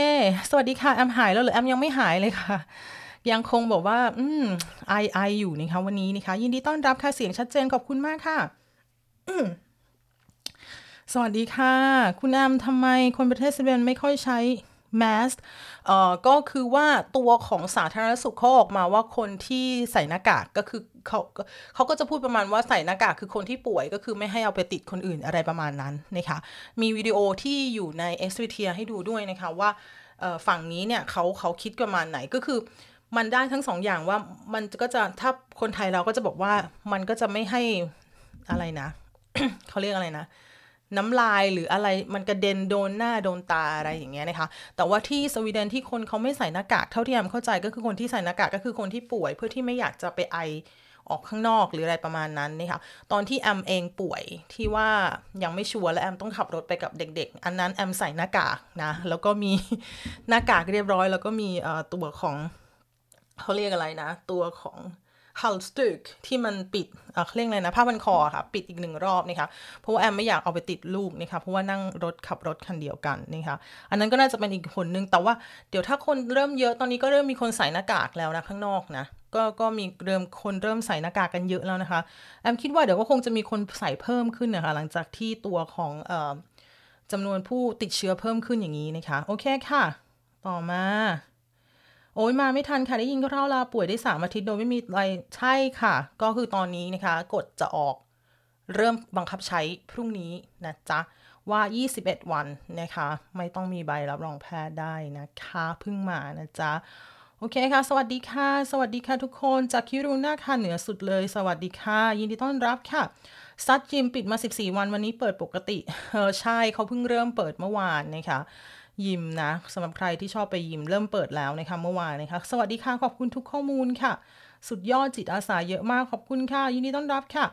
สวัสดีค่ะ แอมหายแล้วหรือแอมยังไม่หายเลยค่ะ ยังคงบอกว่า อืมไอไออยู่นะคะวันนี้นะคะ ยินดีต้อนรับค่ะเสียงชัดเจนขอบคุณมากค่ะ อืมสวัสดีค่ะ คุณแอมทำไมคนประเทศสวีเดนไม่ค่อยใช้แมสเอ่อก็คือว่าตัวของสาธารณสุขเขาออกมาว่าคนที่ใส่หน้ากากก็คือเขาเขาก็จะพูดประมาณว่าใส่หน้ากากคือคนที่ป่วยก็คือไม่ให้เอาไปติดคนอื่นอะไรประมาณนั้นนะคะมีวิดีโอที่อยู่ในเอสวิเทียให้ดูด้วยนะคะว่าฝั่งนี้เนี่ยเขาเขาคิดประมาณไหนก็คือ มันได้ทั้งสองอย่างว่ามันก็จะถ้าคนไทยเราก็จะบอกว่ามันก็จะไม่ให้อะไรนะเขาเรียกอะไรนะน้ำลายหรืออะไรมันกระเด็นโดนหน้าโดนตาอะไรอย่างเงี้ยนะคะ แต่ว่าที่สวีเดนที่คนเขาไม่ใส่หน้ากากเท่าที่แอมเข้าใจก็คือคนที่ใส่หน้ากากก็คือคนที่ป่วย เพื่อที่ไม่อยากจะไปไอออกข้างนอกหรืออะไรประมาณนั้นนี่ค่ะตอนที่แอมเองป่วยที่ว่ายังไม่ชัวร์และแอมต้องขับรถไปกับเด็ก ๆ อันนั้นแอมใส่หน้ากากนะแล้วก็มีหน้ากากเรียบร้อย แล้วก็มีตัวของ เขาเรียกอะไรนะ ตัวของฮัลสตึกที่มันปิดเขาเรียกอะไรนะผ้าพันคอค่ะปิดอีกหนึ่งรอบนี่ค่ะเพราะว่าแอมไม่อยากเอาไปติดลูกนี่ค่ะเพราะว่านั่งรถขับรถคันเดียวกันนี่ค่ะอันนั้นก็น่าจะเป็นอีกคนนึงแต่ว่าเดี๋ยวถ้าคนเริ่มเยอะตอนนี้ก็เริ่มมีคนใส่หน้ากากแล้วนะข้างนอกนะก็ก็มีเริ่มคนเริ่มใส่หน้ากากกันเยอะแล้วนะคะแอมคิดว่าเดี๋ยวก็คงจะมีคนใส่เพิ่มขึ้นนะคะหลังจากที่ตัวของเอ่อจำนวนผู้ติดเชื้อเพิ่มขึ้นอย่างนี้นะคะโอเคค่ะ ต่อมา โอ้ยมาไม่ทันค่ะ ได้ยินก็เท่าลาป่วยได้สามอาทิตย์โดยไม่มีอะไรใช่ค่ะ ก็คือตอนนี้นะคะ กฎจะออกเริ่มบังคับใช้พรุ่งนี้นะจ๊ะ ว่า 21 วันนะคะ ไม่ต้องมีใบรับรองแพทย์ได้นะคะเพิ่งมานะจ๊ะ โอเคค่ะ สวัสดีค่ะ สวัสดีค่ะทุกคน จากคิรุนาค่ะเหนือสุดเลย สวัสดีค่ะ ยินดีต้อนรับค่ะซัดจิมปิดมา 14 วันวันนี้เปิดปกติเออใช่เขาเพิ่งเริ่มเปิดเมื่อวานนะคะ ยิมนะสำหรับใครที่ชอบไปยิมเริ่มเปิดแล้วนะคะเมื่อวานนะคะสวัสดีค่ะ ขอบคุณทุกข้อมูลค่ะ สุดยอดจิตอาสาเยอะมากขอบคุณค่ะ ยินดีต้อนรับค่ะ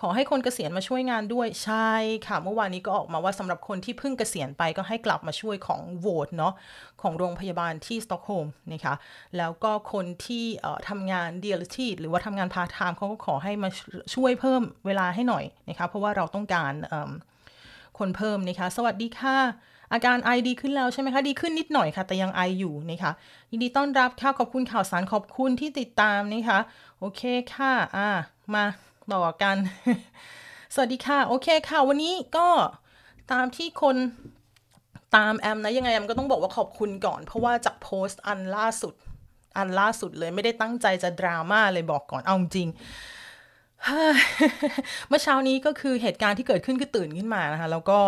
ขอให้คนเกษียณมาช่วยงานด้วยใช่ค่ะ เมื่อวานนี้ก็ออกมาว่าสำหรับคนที่เพิ่งเกษียณไปก็ให้กลับมาช่วยของโหวตเนาะของโรงพยาบาลที่สต็อกโฮล์มนะคะแล้วก็คนที่ทำงาน deltid หรือว่าทำงานพาร์ทไทม์เขาก็ขอให้มาช่วยเพิ่มเวลาให้หน่อยนะคะเพราะว่าเราต้องการคนเพิ่มนะคะสวัสดีค่ะ อาการไอดีขึ้นแล้วใช่ไหมคะ ดีขึ้นนิดหน่อยค่ะ แต่ยังไออยู่นะคะยินดีต้อนรับค่ะขอบคุณข่าวสารขอบคุณที่ติดตามนะคะ โอเคค่ะ อ่า มาต่อกัน สวัสดีค่ะ โอเคค่ะ วันนี้ก็ตามที่คนตามแอมนะยังไงแอมก็ต้องบอกว่าขอบคุณก่อน เพราะว่าจากโพสต์อันล่าสุด อันล่าสุดเลยไม่ได้ตั้งใจจะดราม่าเลยบอกก่อนเอาจริงเมื่อเช้านี้ก็คือเหตุการณ์ที่เกิดขึ้นคือตื่นขึ้นมานะคะ แล้วก็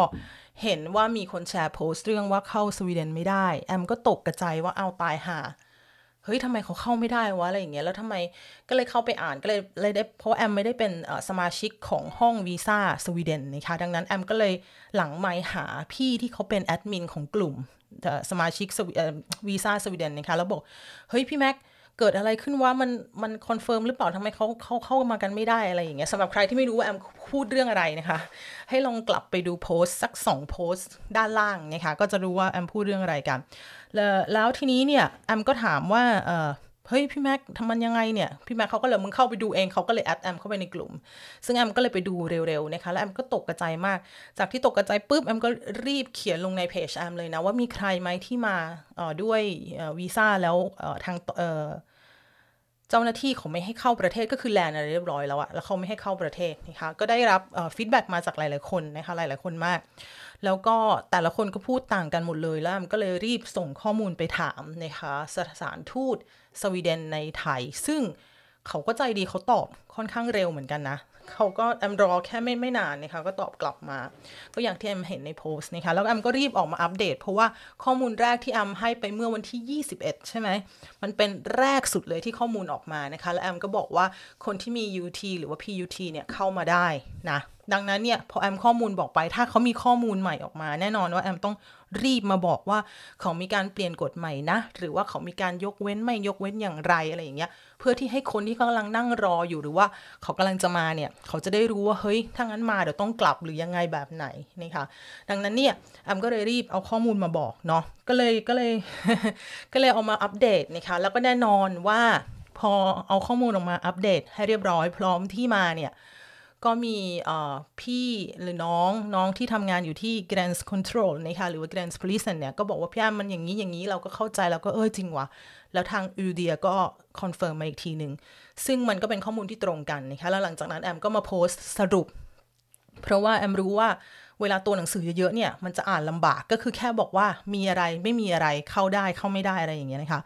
เห็นว่ามีคนแชร์โพสต์เรื่องว่าเข้าสวีเดนไม่ได้ แอมก็ตกกระใจว่าเอาตายหาเฮ้ยทำไมเขาเข้าไม่ได้วะอะไรอย่างเงี้ยแล้วทำไมก็เลยเข้าไปอ่านก็เลยเลยได้เพราะแอมไม่ได้เป็นสมาชิกของห้องวีซ่าสวีเดนนะคะดังนั้นแอมก็เลยหลังไมค์หาพี่ที่เขาเป็นแอดมินของกลุ่มสมาชิกวีซ่าสวีเดนนะคะแล้วบอกเฮ้ยพี่แม็ก เกิดอะไรขึ้นว่ามันมัน confirm หรือเปล่าทำไมเขาเขาเข้ามากันไม่ได้อะไรอย่างเงี้ยสำหรับใครที่ไม่รู้ว่าแอมพูดเรื่องอะไรนะคะ ให้ลองกลับไปดูโพสต์สักสองโพสต์ด้านล่างนะคะก็จะรู้ว่าแอมพูดเรื่องอะไรกันแล้วแล้วทีนี้เนี่ยแอมก็ถามว่าเออเฮ้ยพี่แม็กทำมันยังไงเนี่ย พี่แม็กเขาก็เลยมึงเข้าไปดูเองเขาก็เลย add แอมเข้าไปในกลุ่ม ซึ่งแอมก็เลยไปดูเร็วๆนะคะแล้วแอมก็ตกกระจายมาก จากที่ตกกระจายปุ๊บแอมก็รีบเขียนลงในเพจแอมเลยนะ ว่ามีใครไหมที่มาด้วยวีซ่าแล้วทาง เจ้าหน้าที่เขาไม่ให้เข้าประเทศก็คือ land อะไรเรียบร้อยแล้วอะแล้วเขาไม่ให้เข้าประเทศนะคะก็ได้รับ feedback มาจากหลาย ๆ คนนะคะหลาย ๆ คนมาก แล้วก็แต่ละคนก็พูดต่างกันหมดเลยแล้วก็เลยรีบส่งข้อมูลไปถามนะคะสถานทูตสวีเดนในไทย ซึ่งเขาก็ใจดีเขาตอบค่อนข้างเร็วเหมือนกันนะ เขาก็แอมรอแค่ไม่ไม่นานนะคะก็ตอบกลับมา ก็อย่างที่แอมเห็นในโพสต์นะคะแล้วแอมก็รีบออกมาอัปเดต เพราะว่าข้อมูลแรกที่แอมให้ไปเมื่อวันที่ 21 ใช่ไหมมันเป็นแรกสุดเลยที่ข้อมูลออกมานะคะแล้วแอมก็บอกว่าคนที่มี UT หรือว่า PUT เนี่ยเข้ามาได้นะ ดังนั้นเนี่ยพอแอมข้อมูลบอกไป ถ้าเขามีข้อมูลใหม่ออกมา แน่นอนว่าแอมต้องรีบมาบอกว่าเขามีการเปลี่ยนกฎใหม่นะ หรือว่าเขามีการยกเว้นไม่ยกเว้นอย่างไรอะไรอย่างเงี้ย เพื่อที่ให้คนที่กำลังนั่งรออยู่หรือว่าเขากำลังจะมาเนี่ย เขาจะได้รู้ว่าเฮ้ยถ้างั้นมาเดี๋ยวต้องกลับหรือยังไงแบบไหนนี่ค่ะดังนั้นเนี่ยแอมก็เลยรีบเอาข้อมูลมาบอกเนาะก็เลยก็เลย ก็เลยเอามาอัปเดตนะคะ แล้วก็แน่นอนว่าพอเอาข้อมูลออกมาอัปเดตให้เรียบร้อยพร้อมที่มาเนี่ย ก็มีพี่หรือน้องน้องที่ทำงานอยู่ที่ gränskontroll นะคะหรือว่า gränspolis เนี่ย ก็บอกว่าพี่แอมมันอย่างนี้อย่างนี้เราก็เข้าใจแล้วก็เออจริงวะแล้วทาง UD ก็ confirm มาอีกทีหนึ่ง ซึ่งมันก็เป็นข้อมูลที่ตรงกันนะคะแล้วหลังจากนั้นแอมก็มาโพสต์สรุป เพราะว่าแอมรู้ว่าเวลาตัวหนังสือเยอะๆเนี่ยมันจะอ่านลำบากก็คือแค่บอกว่ามีอะไรไม่มีอะไรเข้าได้เข้าไม่ได้อะไรอย่างเงี้ยนะคะ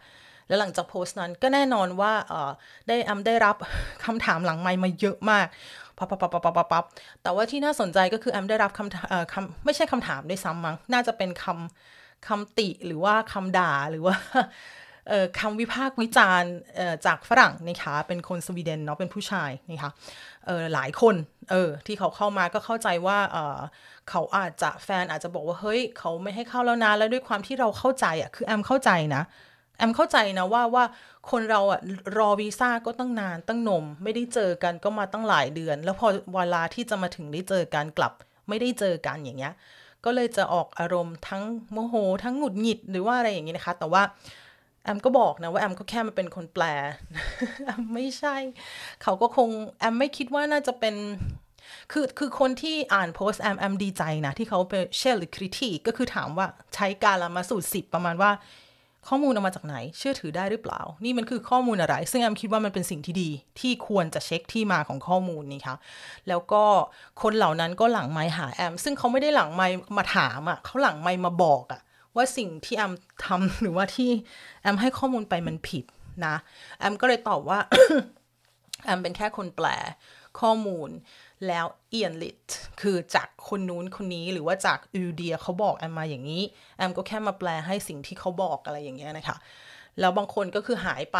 แล้วหลังจากโพสต์นั้นก็แน่นอนว่าได้แอมได้รับคำถามหลังไมมาเยอะมาก ปับปับปับปับปับปับแต่ว่าที่น่าสนใจก็คือแอมได้รับคำเอ่อคำไม่ใช่คำถามด้วยซ้ำมั้งน่าจะเป็นคำคำติหรือว่าคำด่าหรือว่าคำวิพากษ์วิจารณ์จากฝรั่งนะคะเป็นคนสวีเดนเนาะเป็นผู้ชายนะคะหลายคนเออที่เขาเข้ามาก็เข้าใจว่าเขาอาจจะแฟนอาจจะบอกว่าเฮ้ยเขาไม่ให้เข้าแล้วนะแล้วด้วยความที่เราเข้าใจอะคือแอมเข้าใจนะแอมเข้าใจนะว่าว่า คนเราอะรอวีซ่าก็ตั้งนานตั้งนม ไม่ได้เจอกันก็มาตั้งหลายเดือน แล้วพอเวลาที่จะมาถึงได้เจอกันกลับ ไม่ได้เจอกันอย่างเงี้ยก็เลยจะออกอารมณ์ทั้งโมโห ทั้งหงุดหงิดหรือว่าอะไรอย่างนี้นะคะ แต่ว่าแอมก็บอกนะว่าแอมก็แค่มาเป็นคนแปลแอมไม่ใช่ เขาก็คงแอมไม่คิดว่าน่าจะเป็นคือคือคนที่อ่านโพสต์แอมแอมดีใจนะ ที่เขาไปเชลหรือคริติก็คือถามว่าใช้การละมาสูตรสิบประมาณว่า ข้อมูลเอามาจากไหน เชื่อถือได้หรือเปล่า นี่มันคือข้อมูลอะไร ซึ่งแอมคิดว่ามันเป็นสิ่งที่ดีที่ควรจะเช็คที่มาของข้อมูลนี่ค่ะแล้วก็คนเหล่านั้นก็หลังไมหาแอม ซึ่งเขาไม่ได้หลังไมมาถามอะ่ะเขาหลังไมมาบอกอะ่ะว่าสิ่งที่แอมทำหรือว่าที่แอมให้ข้อมูลไปมันผิดนะแอมก็เลยตอบว่าแอมเป็นแค่คนแปลข้อมูลแล้วเอียนลิตคือจากคนนู้นคนนี้หรือว่าจากอูเดียเขาบอกแอมมาอย่างนี้ แอมก็แค่มาแปลให้สิ่งที่เขาบอกอะไรอย่างเงี้ยนะคะ แล้วบางคนก็คือหายไป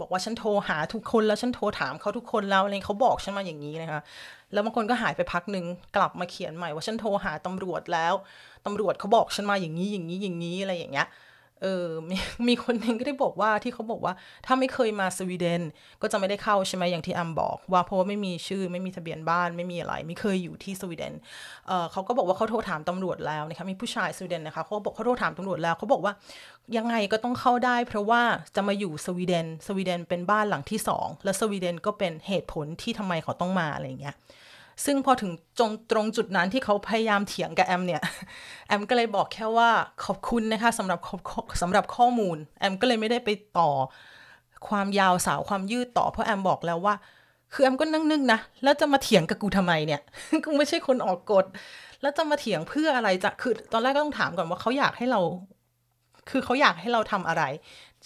บอกว่าฉันโทรหาทุกคนแล้วฉันโทรถามเขาทุกคนแล้วอะไรเขาบอกฉันมาอย่างนี้นะคะ แล้วบางคนก็หายไปพักหนึ่งกลับมาเขียนใหม่ว่าฉันโทรหาตำรวจแล้วตำรวจเขาบอกฉันมาอย่างนี้อย่างนี้อย่างนี้อะไรอย่างเงี้ย เออมีมีคนหนึ่งก็ได้บอกว่าที่เขาบอกว่าถ้าไม่เคยมาสวีเดน ก็จะไม่ได้เข้าใช่ไหมอย่างที่แอมบอก ว่าเพราะว่าไม่มีชื่อไม่มีทะเบียนบ้านไม่มีอะไร ไม่เคยอยู่ที่สวีเดนเออเขาก็บอกว่าเขาโทรถามตำรวจแล้วนะคะมีผู้ชายสวีเดนนะคะเขาบอกเขาโทรถามตำรวจแล้วเขาบอกว่ายังไงก็ต้องเข้าได้ เพราะว่าจะมาอยู่สวีเดน สวีเดนเป็นบ้านหลังที่สองและสวีเดนก็เป็นเหตุผลที่ทำไมเขาต้องมาอะไรอย่างเงี้ย ซึ่งพอถึงจงตรงจุดนั้นที่เขาพยายามเถียงกับแอมเนี่ย แอมก็เลยบอกแค่ว่าขอบคุณนะคะสำหรับสำหรับข้อมูล แอมก็เลยไม่ได้ไปต่อความยาวสาวความยืดต่อเพราะแอมบอกแล้วว่า คือแอมก็นั่งนึกนะ แล้วจะมาเถียงกับกูทำไมเนี่ยกูไม่ใช่คนออกกฎ แล้วจะมาเถียงเพื่ออะไรจะคือตอนแรกก็ต้องถามก่อนว่าเขาอยากให้เรา คือเขาอยากให้เราทำอะไร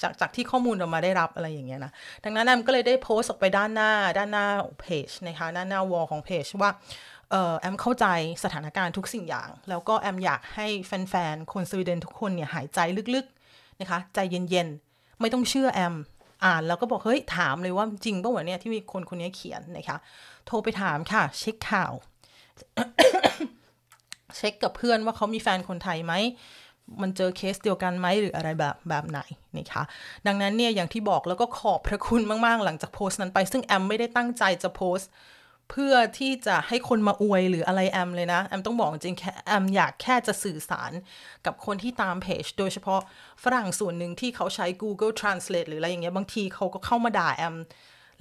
จากจากที่ข้อมูลเรามาได้รับอะไรอย่างเงี้ยนะ ดังนั้นแอมก็เลยได้โพสต์ออกไปด้านหน้า ด้านหน้าเพจนะคะด้านหน้าวอลของเพจว่าแอมเข้าใจสถานการณ์ทุกสิ่งอย่าง แล้วก็แอมอยากให้แฟนๆ คนสวีเดนทุกคนเนี่ยหายใจลึกๆนะคะ ใจเย็นๆ ไม่ต้องเชื่อแอม อ่านแล้วก็บอก เฮ้ย ถามเลยว่าจริงป่ะวะเนี่ยที่มีคนคนนี้เขียนนะคะ โทรไปถามค่ะ เช็คข่าว เช็คกับเพื่อนว่าเขามีแฟนคนไทยไหม มันเจอเคสเดียวกันไหมหรืออะไรแบบแบบไหนนะคะดังนั้นเนี่ยอย่างที่บอกแล้วก็ขอบพระคุณมากๆ หลังจากโพสต์นั้นไป ซึ่งแอมไม่ได้ตั้งใจจะโพสต์ เพื่อที่จะให้คนมาอวยหรืออะไรแอมเลยนะ แอมต้องบอกจริงแค่แอมอยากแค่จะสื่อสารกับคนที่ตามเพจ โดยเฉพาะฝรั่งส่วนหนึ่งที่เขาใช้ Google Translate หรืออะไรอย่างเงี้ยบางทีเขาก็เข้ามาด่าแอม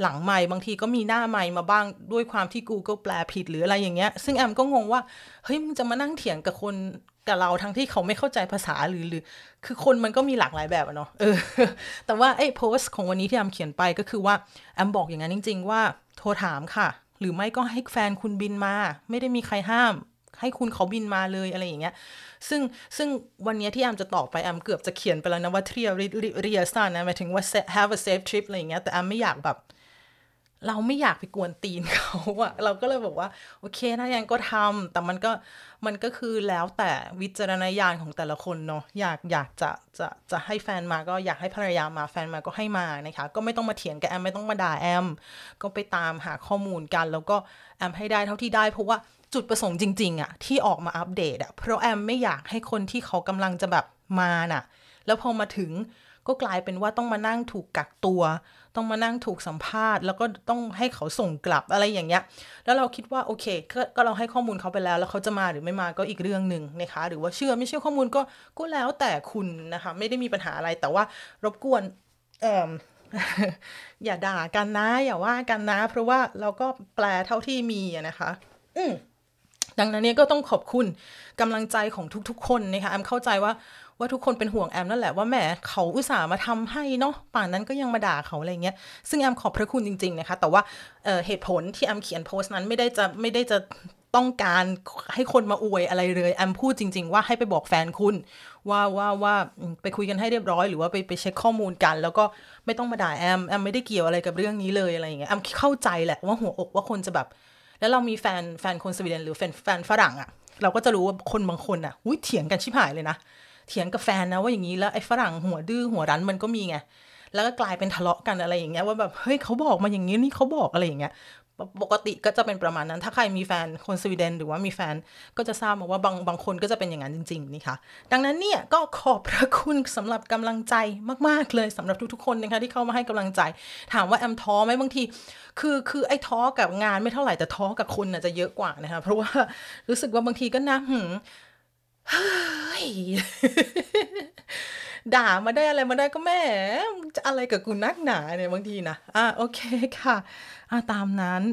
หลังใหม่บางทีก็มีหน้าใหม่มาบ้างด้วยความที่ Google แปลผิดหรืออะไรอย่างเงี้ย ซึ่งแอมก็งงว่า เฮ้ยมึงจะมานั่งเถียงกับคน กับเราทั้งที่เขาไม่เข้าใจภาษาหรือหรือ คือคนมันก็มีหลากหลายแบบเนาะเออ แต่ว่าไอ้โพสต์ของวันนี้ที่แอมเขียนไปก็คือว่าแอมบอกอย่างนั้นจริง ๆ ว่าโทรถามค่ะ หรือไม่ก็ให้แฟนคุณบินมา ไม่ได้มีใครห้าม ให้คุณเขาบินมาเลยอะไรอย่างเงี้ย ซึ่งซึ่งวันนี้ที่แอมจะตอบไปแอมเกือบจะเขียนไปแล้วนะว่าเทียริเรียสานนะหมายถึงว่า have a safe trip อะไรอย่างเงี้ยแต่แอมไม่อยากแบบ เราไม่อยากไปกวนตีนเขาอะเราก็เลยบอกว่า โอเคนะยังก็ทำแต่มันก็มันก็คือแล้วแต่วิจารณญาณของแต่ละคนเนาะอยากอยากจะจะจะให้แฟนมาก็อยากให้ภรรยามาแฟนมาก็ให้มานะคะก็ไม่ต้องมาเถียงกับแอมไม่ต้องมาด่าแอม ก็ไปตามหาข้อมูลกัน แล้วก็แอมให้ได้เท่าที่ได้เพราะว่าจุดประสงค์จริง ๆอะที่ออกมาอัปเดตอะเพราะแอมไม่อยากให้คนที่เขากำลังจะแบบมาน่ะ แล้วพอมาถึง ก็กลายเป็นว่าต้องมานั่งถูกกักตัว ต้องมานั่งถูกสัมภาษณ์ แล้วก็ต้องให้เขาส่งกลับอะไรอย่างเงี้ย แล้วเราคิดว่าโอเคก็เราให้ข้อมูลเขาไปแล้ว แล้วเขาจะมาหรือไม่มาก็อีกเรื่องหนึ่งนะคะ หรือว่าเชื่อไม่เชื่อข้อมูลก็ก็แล้วแต่คุณนะคะ ไม่ได้มีปัญหาอะไรแต่ว่ารบกวนเอ่ออย่าด่ากันนะ อย่าว่ากันนะ เพราะว่าเราก็แปลเท่าที่มีนะคะ อืดังนั้นเนี่ยก็ต้องขอบคุณกำลังใจของทุกๆ คนนะคะแอมเข้าใจว่า ว่าทุกคนเป็นห่วงแอมนั่นแหละว่าแหมเขาอุตส่าห์มาทำให้เนาะป่านนั้นก็ยังมาด่าเขาอะไรเงี้ยซึ่งแอมขอบพระคุณจริง ๆ นะคะ แต่ว่าเเหตุผลที่แอมเขียนโพสต์นั้นไม่ได้จะไม่ได้จะต้องการให้คนมาอวยอะไรเลยแอมพูดจริง ๆ ว่าให้ไปบอกแฟนคุณว่าว่าว่าไปคุยกันให้เรียบร้อยหรือว่าไปไปเช็คข้อมูลกัน แล้วก็ไม่ต้องมาด่าแอมแอมไม่ได้เกี่ยวอะไรกับเรื่องนี้เลยอะไรอย่างเงี้ยแอมเข้าใจแหละว่าหัวอกว่าคนจะแบบ แล้วเรามีแฟนแฟนคนสวีเดนหรือแฟนแฟนฝรั่งอะ่ะเราก็จะรู้ว่าคนบางคนอะ่ะอุ้ยเถียงกันชิบหายเลยนะ เถียงกับแฟนนะว่าอย่างนี้แล้วไอ้ฝรั่งหัวดื้อหัวรั้นมันก็มีไงแล้วก็กลายเป็นทะเลาะกันอะไรอย่างเงี้ยว่าแบบเฮ้ยเขาบอกมาอย่างนี้นี่เขาบอกอะไรอย่างเงี้ยปกติก็จะเป็นประมาณนั้น ถ้าใครมีแฟนคนสวีเดนหรือว่ามีแฟนก็จะทราบมาว่าบางบางคนก็จะเป็นอย่างนั้นจริง ๆ นี่ค่ะ ดังนั้นเนี่ยก็ขอบพระคุณสำหรับกำลังใจมาก ๆ เลยสำหรับทุก ๆ คนนะคะที่เข้ามาให้กำลังใจ ถามว่าแอมท้อไหมบางที คือคือไอ้ท้อกับงานไม่เท่าไหร่แต่ท้อกับคุณน่ะจะเยอะกว่านะคะเพราะว่ารู้สึกว่าบางทีก็นะหืม เฮ้ยด่ามาได้อะไรมาได้ก็แม่จะอะไรกับกูนักหนาเนี่ยบางทีนะอะโอเคค่ะอะตามนั้น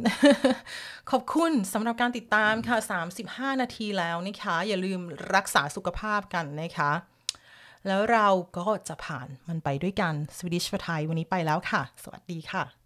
ขอบคุณสำหรับการติดตามค่ะ 35 นาทีแล้วนะคะ อย่าลืมรักษาสุขภาพกันนะคะ แล้วเราก็จะผ่านมันไปด้วยกัน Swedish for Thai วันนี้ไปแล้วค่ะ สวัสดีค่ะ